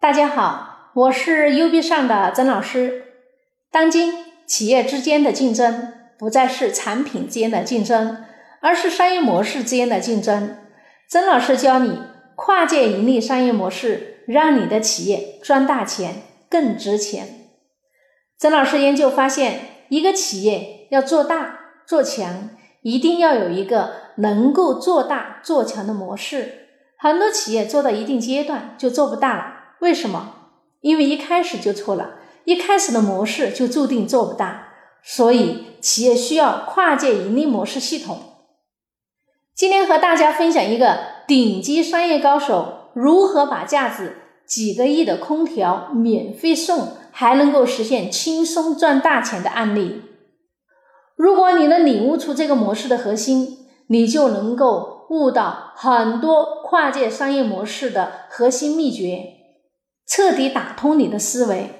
大家好，我是 U B 上的曾老师。当今企业之间的竞争不再是产品之间的竞争，而是商业模式之间的竞争。曾老师教你跨界盈利商业模式，让你的企业赚大钱更值钱。曾老师研究发现，一个企业要做大做强，一定要有一个能够做大做强的模式。很多企业做到一定阶段就做不大了。为什么？因为一开始就错了，一开始的模式就注定做不大，所以企业需要跨界盈利模式系统。今天和大家分享一个顶级商业高手如何把价值几个亿的空调免费送，还能够实现轻松赚大钱的案例。如果你能领悟出这个模式的核心，你就能够悟到很多跨界商业模式的核心秘诀。彻底打通你的思维。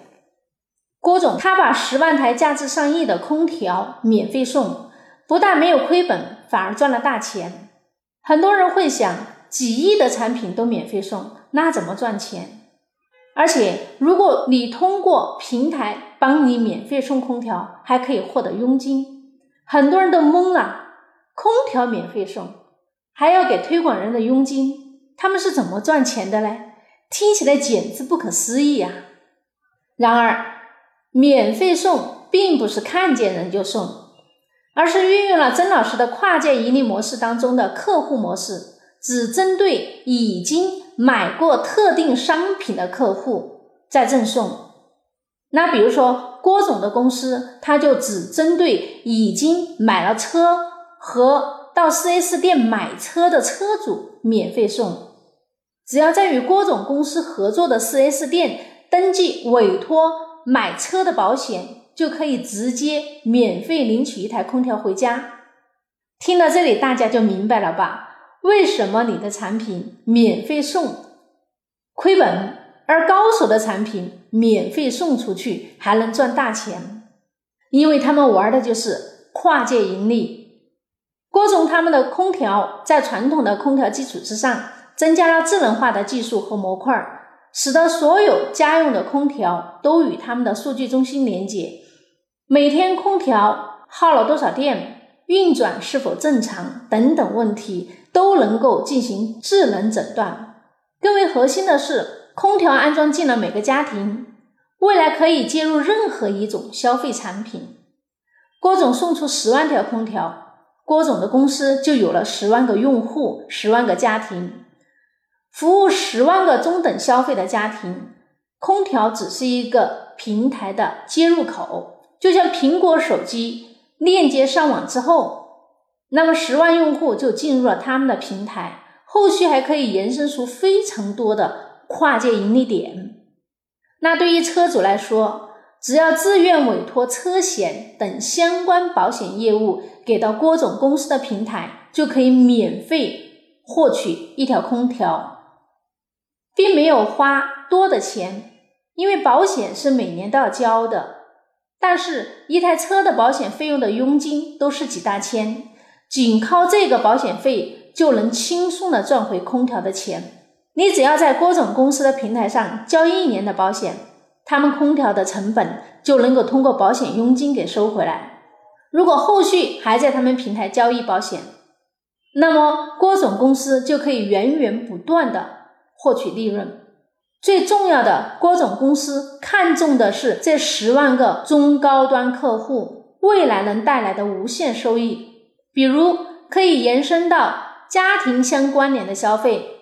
郭总他把十万台价值上亿的空调免费送，不但没有亏本，反而赚了大钱。很多人会想，几亿的产品都免费送，那怎么赚钱？而且，如果你通过平台帮你免费送空调，还可以获得佣金。很多人都懵了，空调免费送，还要给推广人的佣金，他们是怎么赚钱的嘞？听起来简直不可思议啊！然而，免费送并不是看见人就送，而是运用了曾老师的跨界盈利模式当中的客户模式，只针对已经买过特定商品的客户再赠送。那比如说郭总的公司，他就只针对已经买了车和到 4S 店买车的车主免费送。只要在与郭总公司合作的 4S 店登记委托买车的保险，就可以直接免费领取一台空调回家。听到这里，大家就明白了吧？为什么你的产品免费送亏本，而高手的产品免费送出去还能赚大钱？因为他们玩的就是跨界盈利。郭总他们的空调在传统的空调基础之上。增加了智能化的技术和模块，使得所有家用的空调都与他们的数据中心连接。每天空调耗了多少电，运转是否正常等等问题都能够进行智能诊断。更为核心的是，空调安装进了每个家庭，未来可以接入任何一种消费产品。郭总送出十万条空调，郭总的公司就有了十万个用户，十万个家庭。服务十万个中等消费的家庭，空调只是一个平台的接入口，就像苹果手机链接上网之后，那么十万用户就进入了他们的平台，后续还可以延伸出非常多的跨界盈利点。那对于车主来说，只要自愿委托车险等相关保险业务给到郭总公司的平台，就可以免费获取一条空调。并没有花多的钱，因为保险是每年都要交的。但是，一台车的保险费用的佣金都是几大千，仅靠这个保险费就能轻松的赚回空调的钱。你只要在郭总公司的平台上交一年的保险，他们空调的成本就能够通过保险佣金给收回来。如果后续还在他们平台交易保险，那么郭总公司就可以源源不断的。获取利润，最重要的，郭总公司看重的是这十万个中高端客户未来能带来的无限收益，比如可以延伸到家庭相关联的消费、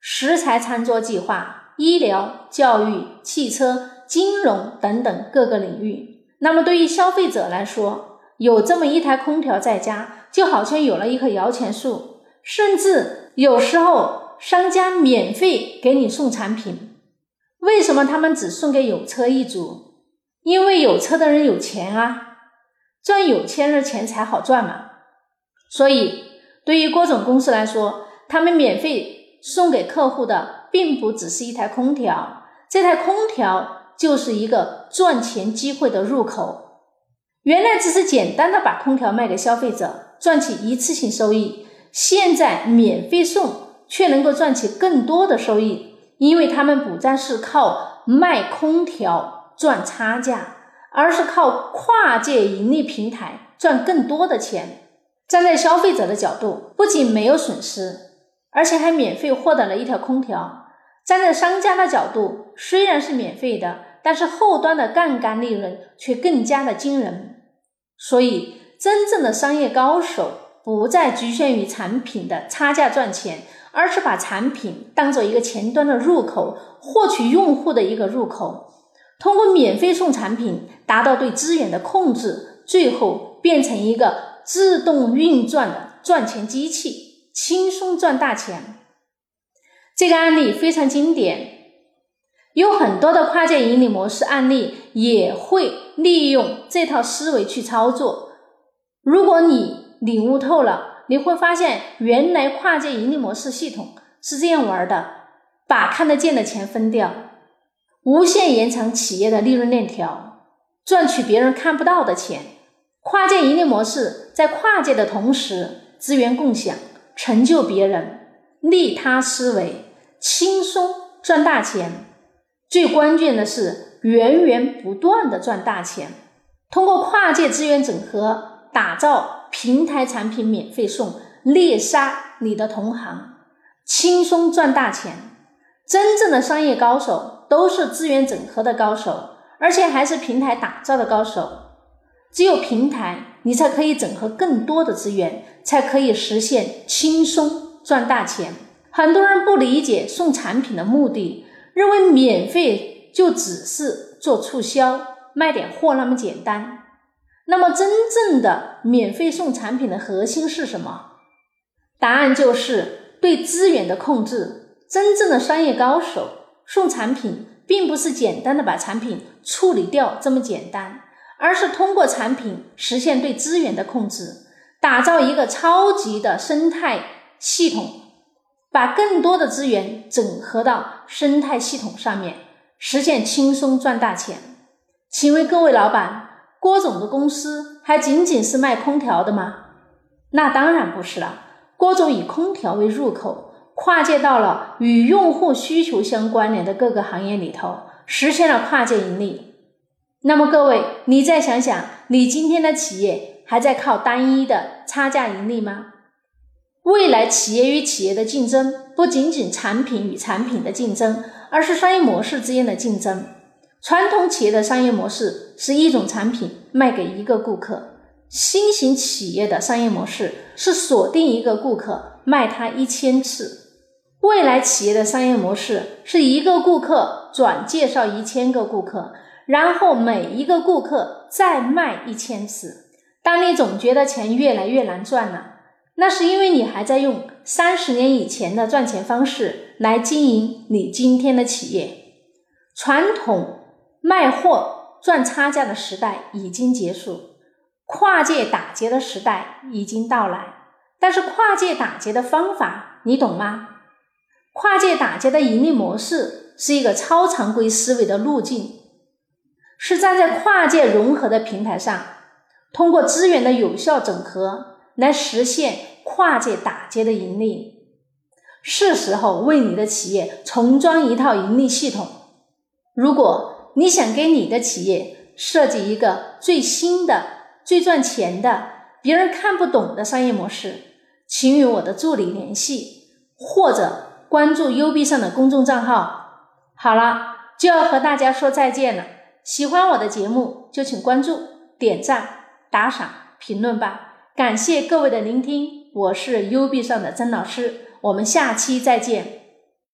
食材餐桌计划、医疗、教育、汽车、金融等等各个领域。那么对于消费者来说，有这么一台空调在家，就好像有了一棵摇钱树，甚至有时候。商家免费给你送产品，为什么他们只送给有车一族？因为有车的人有钱啊，赚有钱人钱才好赚嘛。所以，对于郭总公司来说，他们免费送给客户的，并不只是一台空调，这台空调就是一个赚钱机会的入口。原来只是简单的把空调卖给消费者，赚取一次性收益，现在免费送。却能够赚取更多的收益，因为他们不再是靠卖空调赚差价，而是靠跨界盈利平台赚更多的钱。站在消费者的角度，不仅没有损失，而且还免费获得了一条空调。站在商家的角度，虽然是免费的，但是后端的杠杆利润却更加的惊人。所以，真正的商业高手不再局限于产品的差价赚钱，而是把产品当做一个前端的入口，获取用户的一个入口，通过免费送产品，达到对资源的控制，最后变成一个。自动运转的赚钱机器，轻松赚大钱。这个案例非常经典，有很多的跨界盈利模式案例也会利用这套思维去操作。如果你领悟透了，你会发现原来跨界盈利模式系统是这样玩的：把看得见的钱分掉，无限延长企业的利润链条，赚取别人看不到的钱。跨界盈利模式在跨界的同时，资源共享，成就别人，利他思维，轻松赚大钱。最关键的是源源不断的赚大钱。通过跨界资源整合，打造平台产品免费送，猎杀你的同行，轻松赚大钱。真正的商业高手都是资源整合的高手，而且还是平台打造的高手。只有平台，你才可以整合更多的资源，才可以实现轻松赚大钱。很多人不理解送产品的目的，认为免费就只是做促销、卖点货那么简单。那么，真正的免费送产品的核心是什么？答案就是对资源的控制。真正的商业高手送产品，并不是简单的把产品处理掉这么简单。而是通过产品实现对资源的控制，打造一个超级的生态系统，把更多的资源整合到生态系统上面，实现轻松赚大钱。请问各位老板，郭总的公司还仅仅是卖空调的吗？那当然不是了。郭总以空调为入口，跨界到了与用户需求相关联的各个行业里头，实现了跨界盈利。那么各位，你再想想，你今天的企业还在靠单一的差价盈利吗？未来企业与企业的竞争不仅仅产品与产品的竞争，而是商业模式之间的竞争。传统企业的商业模式是一种产品卖给一个顾客，新型企业的商业模式是锁定一个顾客卖他一千次。未来企业的商业模式是一个顾客转介绍一千个顾客。然后每一个顾客再卖一千次。当你总觉得钱越来越难赚了，那是因为你还在用三十年以前的赚钱方式来经营你今天的企业。传统卖货赚差价的时代已经结束，跨界打劫的时代已经到来。但是跨界打劫的方法你懂吗？跨界打劫的盈利模式是一个超常规思维的路径。是站在跨界融合的平台上，通过资源的有效整合来实现跨界打劫的盈利。是时候为你的企业重装一套盈利系统。如果你想给你的企业设计一个最新的、最赚钱的、别人看不懂的商业模式，请与我的助理联系，或者关注 U B 上的公众账号。好了，就要和大家说再见了。喜欢我的节目，就请关注、点赞、打赏、评论吧！感谢各位的聆听，我是 U B 上的曾老师，我们下期再见。